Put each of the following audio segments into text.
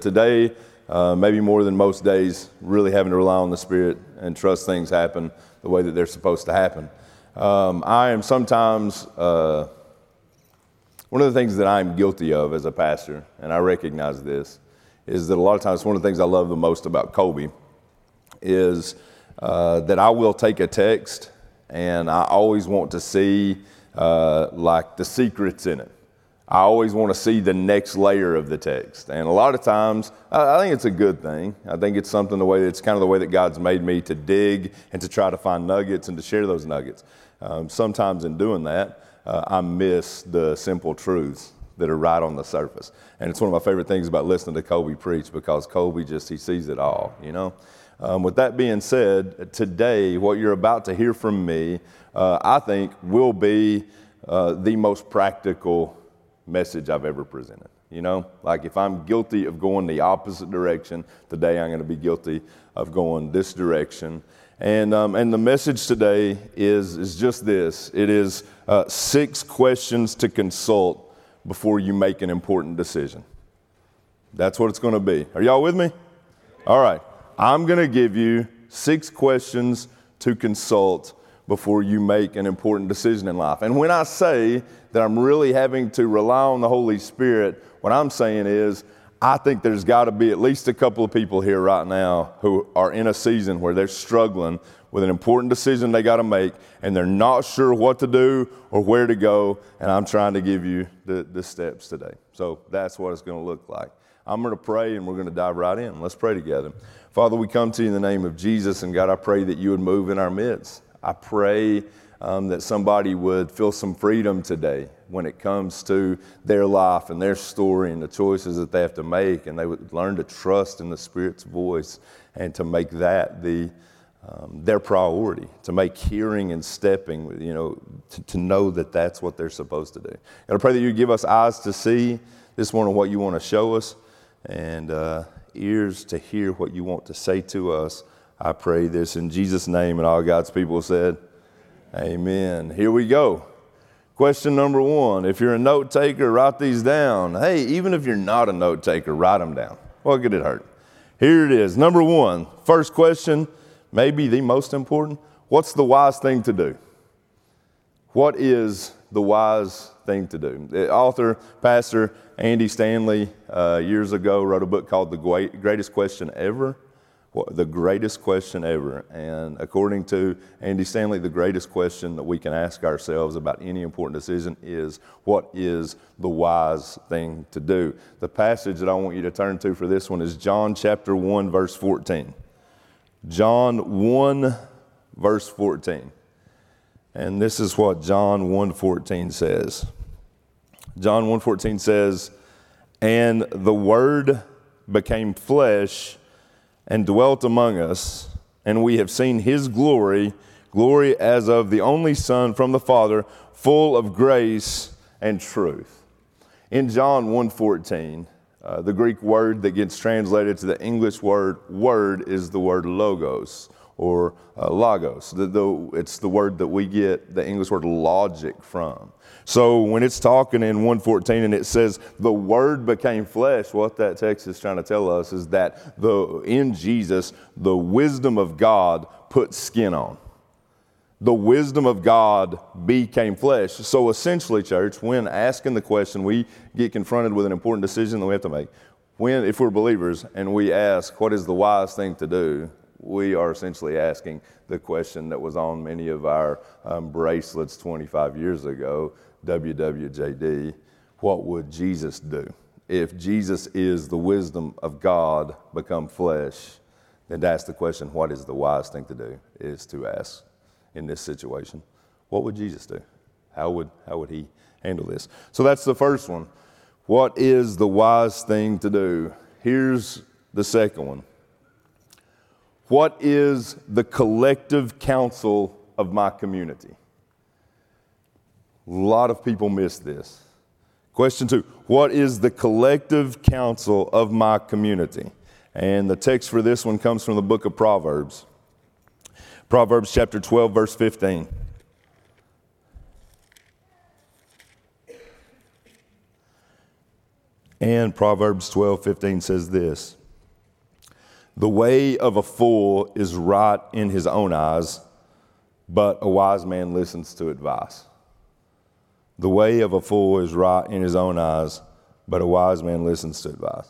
Today, uh, maybe more than most days, really having to rely on the Spirit and trust things happen the way that they're supposed to happen. Um, I am sometimes, uh, one of the things that I'm guilty of as a pastor, and I recognize this, is that a lot of times one of the things I love the most about Colby is uh, that I will take a text and I always want to see uh, like the secrets in it. I always want to see the next layer of the text. And a lot of times, I think it's a good thing. I think it's something the way it's kind of the way that God's made me to dig and to try to find nuggets and to share those nuggets. Um, sometimes in doing that, uh, I miss the simple truths that are right on the surface. And it's one of my favorite things about listening to Colby preach because Colby just, he sees it all, you know? Um, with that being said, today, what you're about to hear from me, uh, I think, will be uh, the most practical message I've ever presented. You know, like if I'm guilty of going the opposite direction, today I'm going to be guilty of going this direction. And, um, and the message today is, is just this it is uh, six questions to consult before you make an important decision. That's what it's going to be. Are y'all with me? All right. I'm going to give you six questions to consult before you make an important decision in life. And when I say that I'm really having to rely on the Holy Spirit, what I'm saying is, I think there's got to be at least a couple of people here right now who are in a season where they're struggling with an important decision they got to make and they're not sure what to do or where to go. And I'm trying to give you the, the steps today. So that's what it's going to look like. I'm going to pray and we're going to dive right in. Let's pray together. Father, we come to you in the name of Jesus, and God, I pray that you would move in our midst. I pray um, that somebody would feel some freedom today when it comes to their life and their story and the choices that they have to make, and they would learn to trust in the Spirit's voice and to make that the um, their priority to make hearing and stepping, you know, to, to know that that's what they're supposed to do. And I pray that you give us eyes to see this morning what you want to show us and uh, ears to hear what you want to say to us. I pray this in Jesus' name, and all God's people said, Amen. Here we go. Question number one If you're a note taker, write these down. Hey, even if you're not a note taker, write them down. What could it hurt? Here it is. Number one, first question, maybe the most important what's the wise thing to do? What is the wise thing to do? The author, pastor Andy Stanley, uh, years ago, wrote a book called The Greatest Question Ever the greatest question ever. And according to Andy Stanley, the greatest question that we can ask ourselves about any important decision is what is the wise thing to do? The passage that I want you to turn to for this one is John chapter 1, verse 14. John 1, verse 14. And this is what John 1:14 says. John 1:14 says, "And the word became flesh and dwelt among us, and we have seen his glory, glory as of the only Son from the Father, full of grace and truth. In John 1:14, uh, the Greek word that gets translated to the English word word is the word logos or uh, logos. The, the, it's the word that we get the English word logic from. So when it's talking in 114 and it says the word became flesh, what that text is trying to tell us is that the in Jesus the wisdom of God put skin on. The wisdom of God became flesh. So essentially, church, when asking the question, we get confronted with an important decision that we have to make. When, if we're believers and we ask, what is the wise thing to do? We are essentially asking the question that was on many of our um, bracelets 25 years ago WWJD what would Jesus do? If Jesus is the wisdom of God become flesh, then to ask the question, what is the wise thing to do? Is to ask in this situation, what would Jesus do? How would, how would he handle this? So that's the first one. What is the wise thing to do? Here's the second one what is the collective counsel of my community? A lot of people miss this. Question two What is the collective counsel of my community? And the text for this one comes from the book of Proverbs. Proverbs chapter 12, verse 15. And Proverbs 12 15 says this The way of a fool is right in his own eyes, but a wise man listens to advice. The way of a fool is right in his own eyes, but a wise man listens to advice.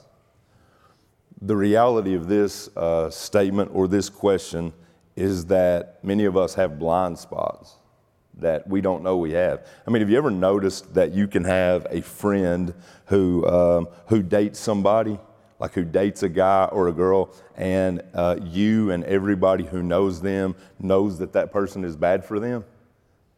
The reality of this uh, statement or this question is that many of us have blind spots that we don't know we have. I mean, have you ever noticed that you can have a friend who, um, who dates somebody, like who dates a guy or a girl, and uh, you and everybody who knows them knows that that person is bad for them?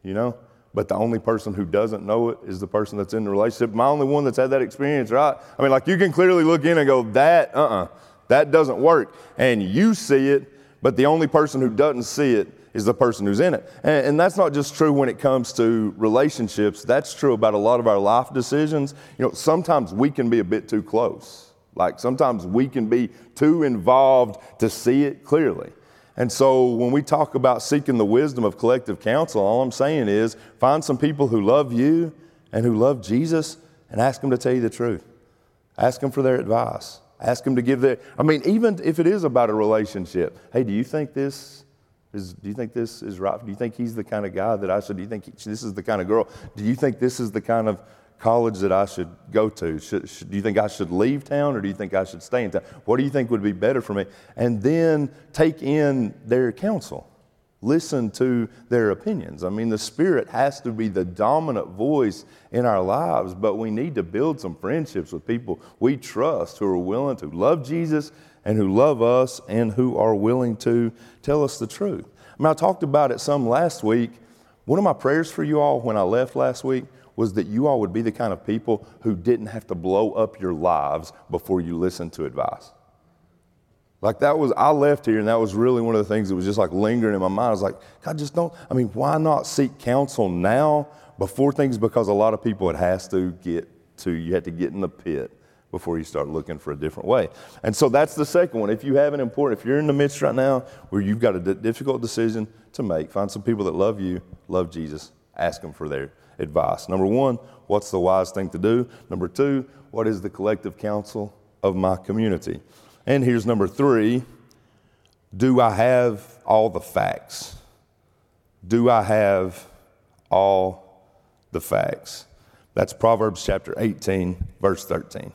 You know? But the only person who doesn't know it is the person that's in the relationship. My only one that's had that experience, right? I mean, like you can clearly look in and go, that, uh uh-uh, uh, that doesn't work. And you see it, but the only person who doesn't see it is the person who's in it. And, and, that's not just true when it comes to relationships, that's true about a lot of our life decisions. You know, sometimes we can be a bit too close. Like sometimes we can be too involved to see it clearly. And so when we talk about seeking the wisdom of collective counsel, all I'm saying is find some people who love you and who love Jesus and ask them to tell you the truth. Ask them for their advice. Ask them to give their, I mean, even if it is about a relationship, hey, do you think this is, do you think this is right? Do you think he's the kind of guy that I should, do you think he, this is the kind of girl? Do you think this is the kind of college that I should go to? Should, should, do you think I should leave town or do you think I should stay in town? What do you think would be better for me? And then take in their counsel. Listen to their opinions. I mean, the Spirit has to be the dominant voice in our lives, but we need to build some friendships with people we trust who are willing to love Jesus and who love us and who are willing to tell us the truth. I mean, I talked about it some last week. One of my prayers for you all when I left last week was that you all would be the kind of people who didn't have to blow up your lives before you listened to advice. Like that was, I left here and that was really one of the things that was just like lingering in my mind. I was like, God, just don't, I mean, why not seek counsel now before things? Because a lot of people, it has to get to, you had to get in the pit before you start looking for a different way. And so that's the second one. If you have an important, if you're in the midst right now where you've got a difficult decision to make, find some people that love you, love Jesus, ask them for their advice. Number one, what's the wise thing to do? Number two, what is the collective counsel of my community? And here's number three do I have all the facts? Do I have all the facts? That's Proverbs chapter 18, verse 13.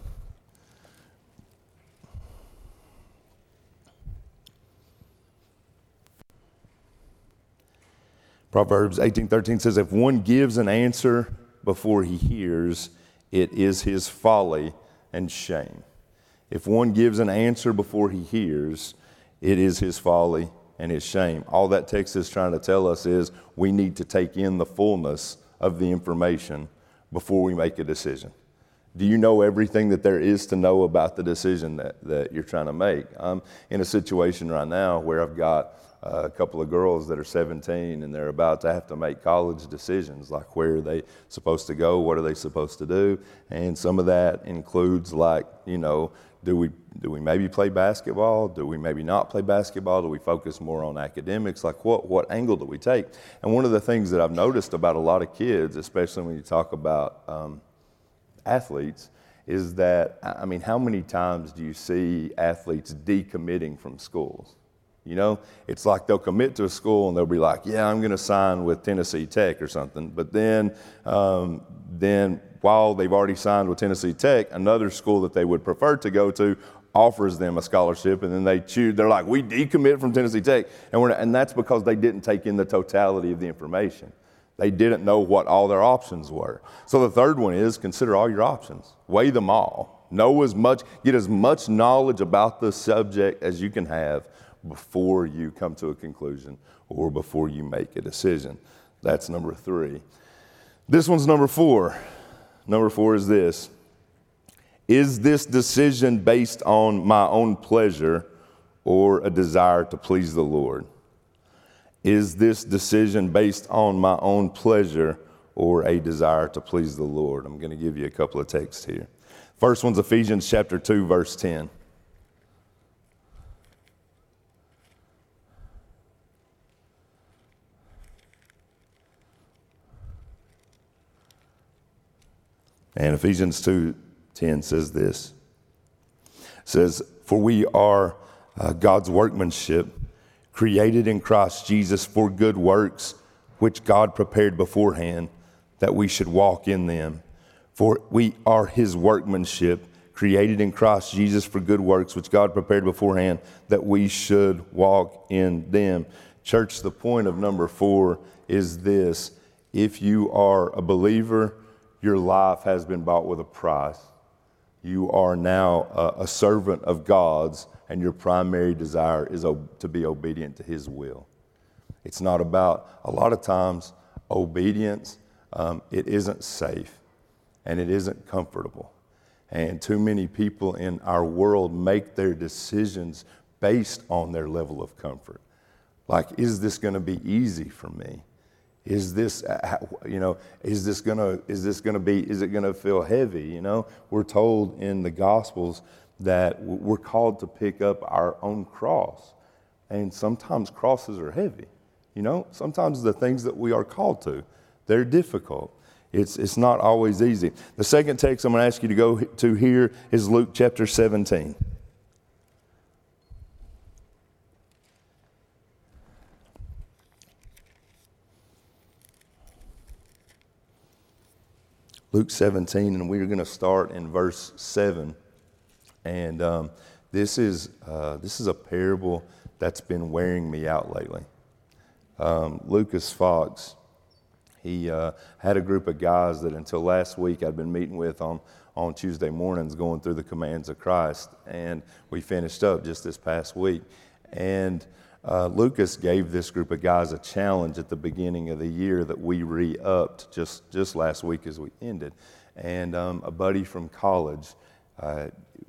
Proverbs 18:13 says if one gives an answer before he hears, it is his folly and shame. If one gives an answer before he hears, it is his folly and his shame. All that text is trying to tell us is we need to take in the fullness of the information before we make a decision. Do you know everything that there is to know about the decision that, that you're trying to make? I'm in a situation right now where I've got a couple of girls that are 17 and they're about to have to make college decisions like where are they supposed to go what are they supposed to do? And some of that includes like you know do we do we maybe play basketball? Do we maybe not play basketball? Do we focus more on academics? Like what what angle do we take? And one of the things that i've noticed about a lot of kids especially when you talk about um, athletes is that i mean how many times do you see athletes decommitting from schools you know, it's like they'll commit to a school and they'll be like, "Yeah, I'm going to sign with Tennessee Tech or something." But then, um, then while they've already signed with Tennessee Tech, another school that they would prefer to go to offers them a scholarship, and then they choose. They're like, "We decommit from Tennessee Tech," and we're, and that's because they didn't take in the totality of the information. They didn't know what all their options were. So the third one is consider all your options, weigh them all, know as much, get as much knowledge about the subject as you can have before you come to a conclusion or before you make a decision. That's number three. This one's number four. Number four is this Is this decision based on my own pleasure or a desire to please the Lord? Is this decision based on my own pleasure or a desire to please the Lord? I'm going to give you a couple of texts here. First one's Ephesians chapter 2, verse 10. And Ephesians 2:10 says this. Says, For we are uh, God's workmanship, created in Christ Jesus for good works, which God prepared beforehand that we should walk in them. For we are his workmanship, created in Christ Jesus for good works, which God prepared beforehand that we should walk in them. Church, the point of number four is this if you are a believer, your life has been bought with a price. You are now a, a servant of God's, and your primary desire is to be obedient to His will. It's not about, a lot of times, obedience, um, it isn't safe and it isn't comfortable. And too many people in our world make their decisions based on their level of comfort. Like, is this going to be easy for me? Is this, uh, you know, is this gonna, is this gonna be, is it gonna feel heavy? You know, we're told in the Gospels that we're called to pick up our own cross, and sometimes crosses are heavy. You know, sometimes the things that we are called to, they're difficult. It's, it's not always easy. The second text I'm going to ask you to go to here is Luke chapter 17. Luke 17, and we're going to start in verse 7. And um, this, is, uh, this is a parable that's been wearing me out lately. Um, Lucas Fox, he uh, had a group of guys that until last week I'd been meeting with on, on Tuesday mornings going through the commands of Christ. And we finished up just this past week. And uh, Lucas gave this group of guys a challenge at the beginning of the year that we re upped just, just last week as we ended. And um, a buddy from college uh,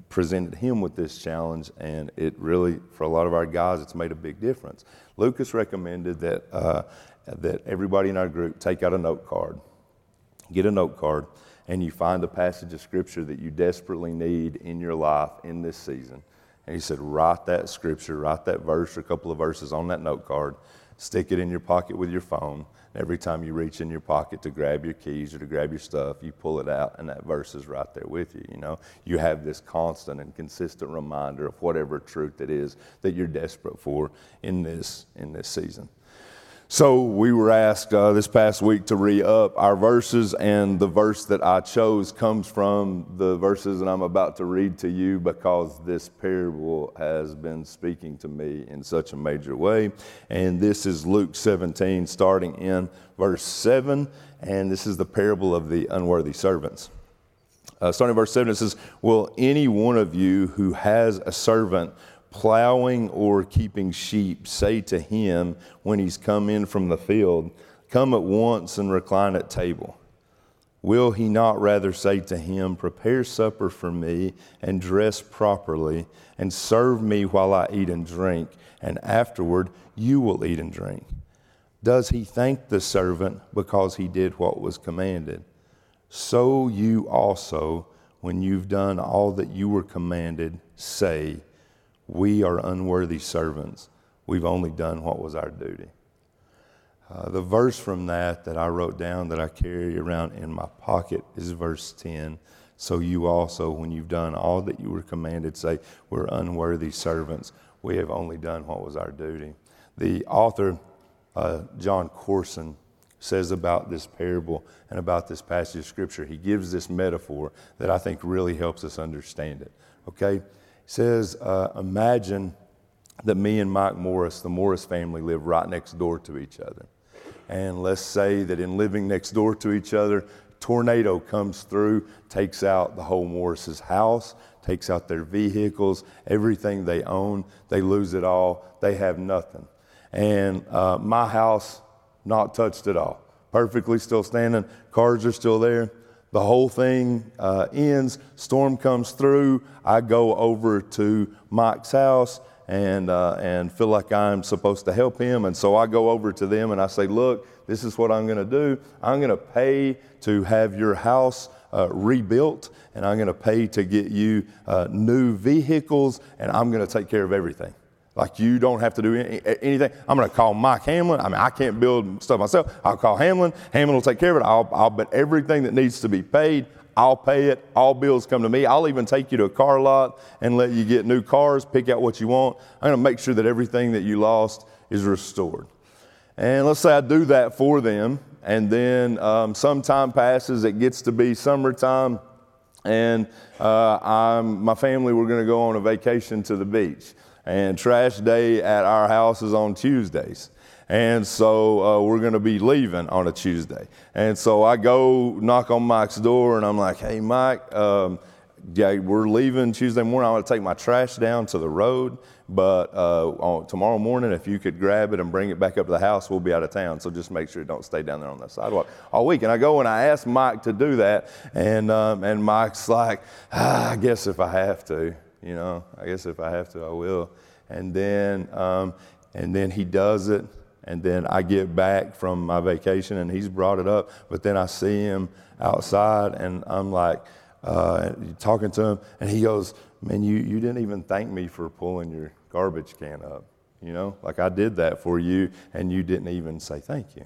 presented him with this challenge, and it really, for a lot of our guys, it's made a big difference. Lucas recommended that, uh, that everybody in our group take out a note card, get a note card, and you find a passage of scripture that you desperately need in your life in this season and he said, write that scripture, write that verse or a couple of verses on that note card, stick it in your pocket with your phone. Every time you reach in your pocket to grab your keys or to grab your stuff, you pull it out, and that verse is right there with you. You know, you have this constant and consistent reminder of whatever truth it is that you're desperate for in this in this season. So we were asked uh, this past week to re up our verses, and the verse that I chose comes from the verses that I'm about to read to you because this parable has been speaking to me in such a major way. And this is Luke 17, starting in verse 7, and this is the parable of the unworthy servants. Uh, starting verse 7, it says, Will any one of you who has a servant plowing or keeping sheep say to him when he's come in from the field, Come at once and recline at table? Will he not rather say to him, Prepare supper for me and dress properly, and serve me while I eat and drink, and afterward you will eat and drink? Does he thank the servant because he did what was commanded? So you also, when you've done all that you were commanded, say, we are unworthy servants. We've only done what was our duty. Uh, the verse from that that I wrote down that I carry around in my pocket is verse 10. So you also, when you've done all that you were commanded, say, We're unworthy servants. We have only done what was our duty. The author, uh, Jon Courson, says about this parable and about this passage of Scripture. He gives this metaphor that I think really helps us understand it. Okay? Says, uh, Imagine that me and Mike Morris, the Morris family, live right next door to each other. And let's say that in living next door to each other, tornado comes through, takes out the whole Morris's house, takes out their vehicles, everything they own. They lose it all. They have nothing. And uh, my house, not touched at all. Perfectly still standing. Cars are still there. The whole thing uh, ends, storm comes through. I go over to Mike's house and, uh, and feel like I'm supposed to help him. And so I go over to them and I say, Look, this is what I'm going to do. I'm going to pay to have your house uh, rebuilt, and I'm going to pay to get you uh, new vehicles, and I'm going to take care of everything. Like you don't have to do any, anything. I'm going to call Mike Hamlin. I mean, I can't build stuff myself. I'll call Hamlin. Hamlin will take care of it. I'll, I'll bet everything that needs to be paid, I'll pay it. All bills come to me. I'll even take you to a car lot and let you get new cars, pick out what you want. I'm going to make sure that everything that you lost is restored. And let's say I do that for them, and then um, some time passes, it gets to be summertime, and uh, I'm, my family, we're going to go on a vacation to the beach. And trash day at our house is on Tuesdays. And so uh, we're going to be leaving on a Tuesday. And so I go knock on Mike's door and I'm like, hey, Mike, um, yeah, we're leaving Tuesday morning. I want to take my trash down to the road, but uh, on, tomorrow morning, if you could grab it and bring it back up to the house, we'll be out of town. So just make sure you don't stay down there on the sidewalk all week. And I go and I ask Mike to do that, and um, and Mike's like, ah, I guess if I have to, you know, I guess if I have to, I will. And then um, and then he does it, and then I get back from my vacation, and he's brought it up. But then I see him outside, and I'm like uh, talking to him, and he goes, Man, you, you didn't even thank me for pulling your garbage can up. You know, like I did that for you, and you didn't even say thank you.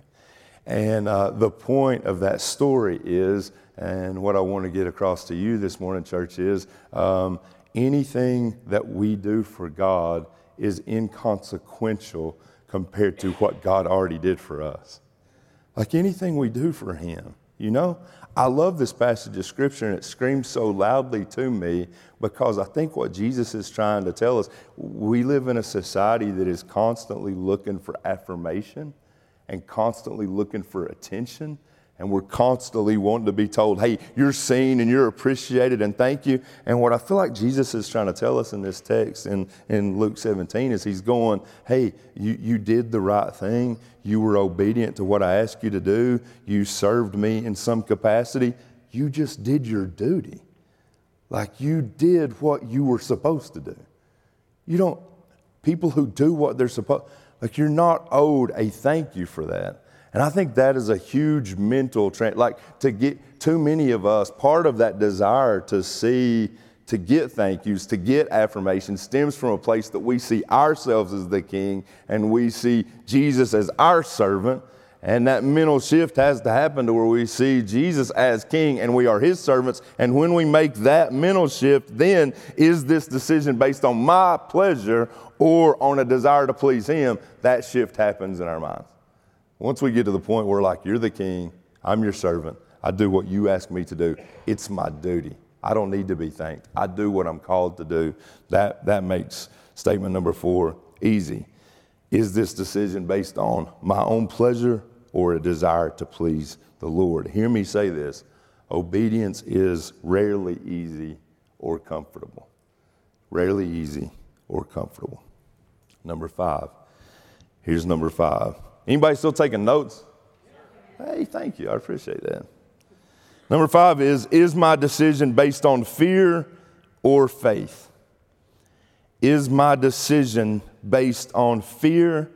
And uh, the point of that story is, and what I want to get across to you this morning, church, is um, anything that we do for God is inconsequential compared to what God already did for us. Like anything we do for Him, you know? I love this passage of Scripture, and it screams so loudly to me because I think what Jesus is trying to tell us we live in a society that is constantly looking for affirmation and constantly looking for attention and we're constantly wanting to be told, hey, you're seen and you're appreciated and thank you. And what I feel like Jesus is trying to tell us in this text in, in Luke 17 is he's going, hey, you, you did the right thing. You were obedient to what I asked you to do. You served me in some capacity. You just did your duty. Like you did what you were supposed to do. You don't, people who do what they're supposed, like you're not owed a thank you for that. And I think that is a huge mental trend. Like to get too many of us, part of that desire to see, to get thank yous, to get affirmation stems from a place that we see ourselves as the king and we see Jesus as our servant. And that mental shift has to happen to where we see Jesus as king and we are his servants. And when we make that mental shift, then is this decision based on my pleasure or on a desire to please him? That shift happens in our minds. Once we get to the point where, like, you're the king, I'm your servant, I do what you ask me to do, it's my duty. I don't need to be thanked. I do what I'm called to do. That, that makes statement number four easy. Is this decision based on my own pleasure or a desire to please the Lord? Hear me say this obedience is rarely easy or comfortable. Rarely easy or comfortable. Number five. Here's number five Anybody still taking notes? Hey, thank you. I appreciate that. Number five is Is my decision based on fear or faith? Is my decision based on fear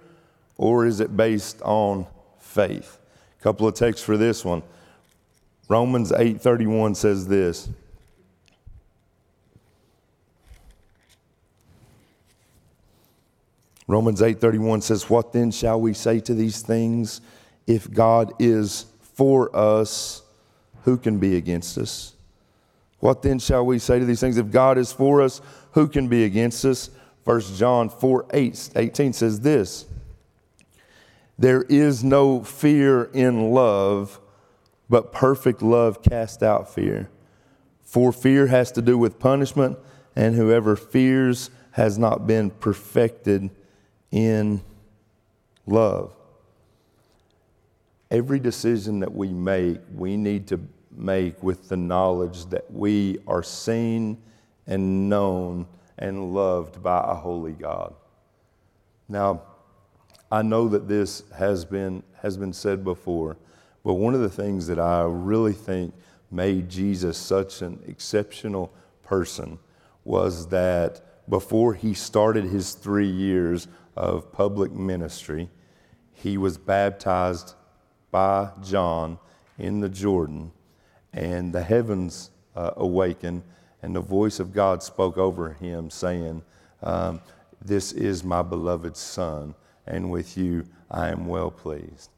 or is it based on faith? A couple of texts for this one. Romans 8:31 says this. Romans 8:31 says, "What then shall we say to these things? If God is for us, who can be against us? What then shall we say to these things? If God is for us, who can be against us?" 1 John 4 8, 18 says this There is no fear in love, but perfect love casts out fear. For fear has to do with punishment, and whoever fears has not been perfected in love. Every decision that we make, we need to make with the knowledge that we are seen and known and loved by a holy God. Now, I know that this has been, has been said before, but one of the things that I really think made Jesus such an exceptional person was that before he started his three years of public ministry, he was baptized by John in the Jordan, and the heavens uh, awakened, and the voice of God spoke over him, saying, um, This is my beloved Son, and with you I am well pleased.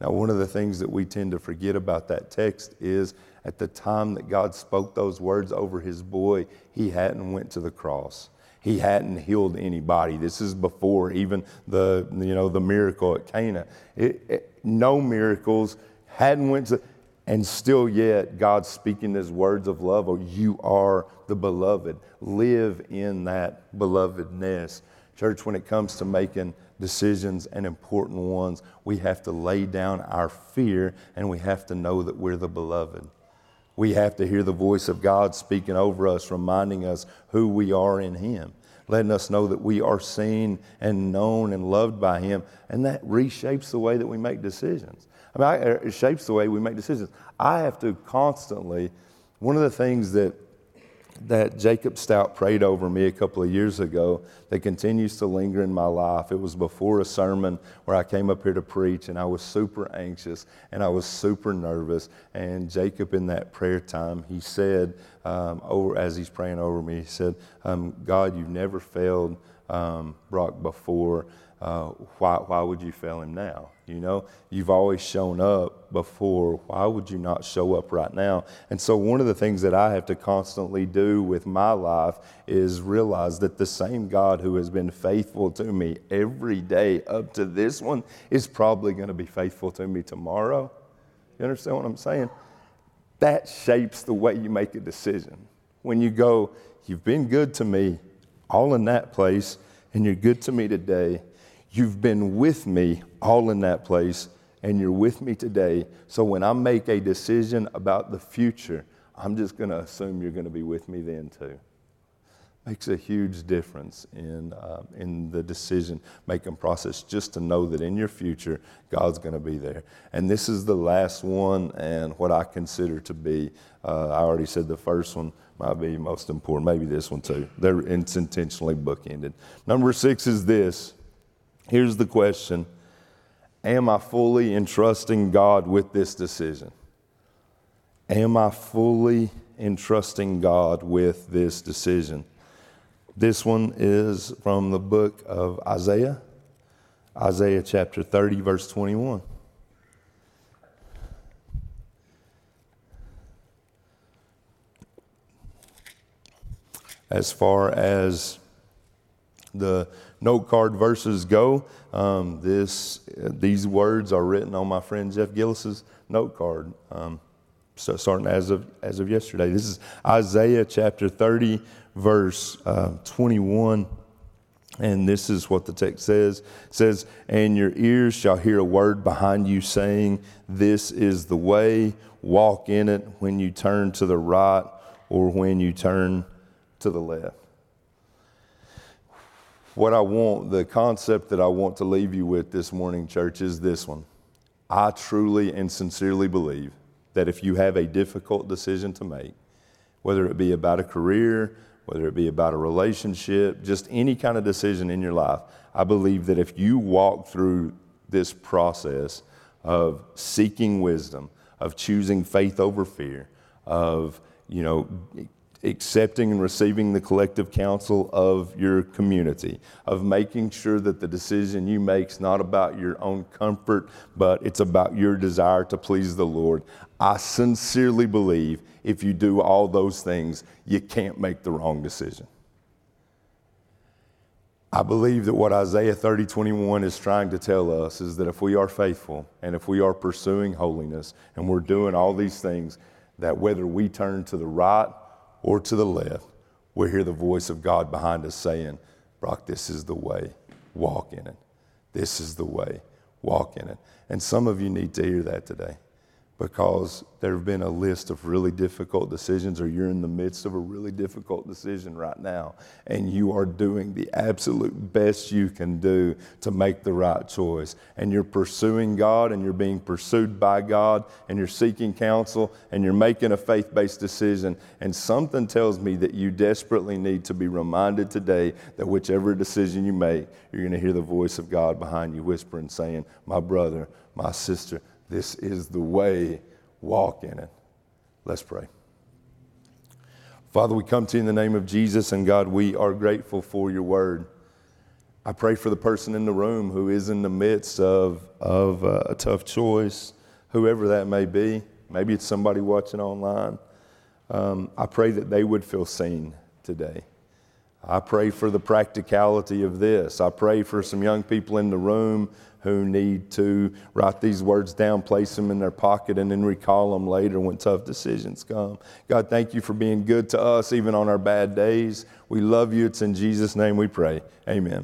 Now, one of the things that we tend to forget about that text is at the time that God spoke those words over his boy, he hadn't went to the cross. He hadn't healed anybody. This is before even the, you know, the miracle at Cana. It, it, no miracles, hadn't went to, and still yet God's speaking his words of love. Oh, you are the beloved. Live in that belovedness. Church, when it comes to making decisions and important ones, we have to lay down our fear and we have to know that we're the beloved. We have to hear the voice of God speaking over us, reminding us who we are in Him, letting us know that we are seen and known and loved by Him. And that reshapes the way that we make decisions. I mean, it shapes the way we make decisions. I have to constantly, one of the things that that Jacob Stout prayed over me a couple of years ago that continues to linger in my life. It was before a sermon where I came up here to preach, and I was super anxious and I was super nervous. And Jacob, in that prayer time, he said, um, over as he's praying over me, he said, um, "God, you've never failed um, Brock before." uh, why, why would you fail him now? You know, you've always shown up before. Why would you not show up right now? And so, one of the things that I have to constantly do with my life is realize that the same God who has been faithful to me every day up to this one is probably going to be faithful to me tomorrow. You understand what I'm saying? That shapes the way you make a decision. When you go, You've been good to me, all in that place, and you're good to me today You've been with me all in that place, and you're with me today. So when I make a decision about the future, I'm just going to assume you're going to be with me then too. Makes a huge difference in, uh, in the decision making process just to know that in your future, God's going to be there. And this is the last one, and what I consider to be, uh, I already said the first one might be most important, maybe this one too. They're, it's intentionally bookended. Number six is this Here's the question Am I fully entrusting God with this decision? Am I fully entrusting God with this decision? This one is from the book of Isaiah, Isaiah chapter 30, verse 21. As far as the note card verses go, um, this, these words are written on my friend Jeff Gillis's note card. Um, so starting as of, as of yesterday. This is Isaiah chapter 30, verse uh, 21. And this is what the text says. It says, And your ears shall hear a word behind you saying, This is the way, walk in it when you turn to the right or when you turn to the left what I want, the concept that I want to leave you with this morning, church, is this one. I truly and sincerely believe that if you have a difficult decision to make, whether it be about a career, whether it be about a relationship, just any kind of decision in your life, I believe that if you walk through this process of seeking wisdom, of choosing faith over fear, of you know accepting and receiving the collective counsel of your community, of making sure that the decision you make is not about your own comfort, but it's about your desire to please the Lord. I sincerely believe if you do all those things, you can't make the wrong decision. I believe that what Isaiah 30, 21 is trying to tell us is that if we are faithful and if we are pursuing holiness and we're doing all these things, that whether we turn to the right or to the left, we'll hear the voice of God behind us saying, Brock, this is the way, walk in it. This is the way, walk in it. And some of you need to hear that today because there have been a list of really difficult decisions, or you're in the midst of a really difficult decision right now, and you are doing the absolute best you can do to make the right choice. And you're pursuing God, and you're being pursued by God, and you're seeking counsel, and you're making a faith based decision. And something tells me that you desperately need to be reminded today that whichever decision you make, you're going to hear the voice of God behind you whispering, saying, My brother, my sister, this is the way, walk in it. Let's pray. Father, we come to you in the name of Jesus, and God, we are grateful for your word. I pray for the person in the room who is in the midst of, of uh, a tough choice, whoever that may be. maybe it's somebody watching online. Um, I pray that they would feel seen today. I pray for the practicality of this. I pray for some young people in the room who need to write these words down, place them in their pocket, and then recall them later when tough decisions come. God, thank you for being good to us even on our bad days. We love you. It's in Jesus' name we pray. Amen.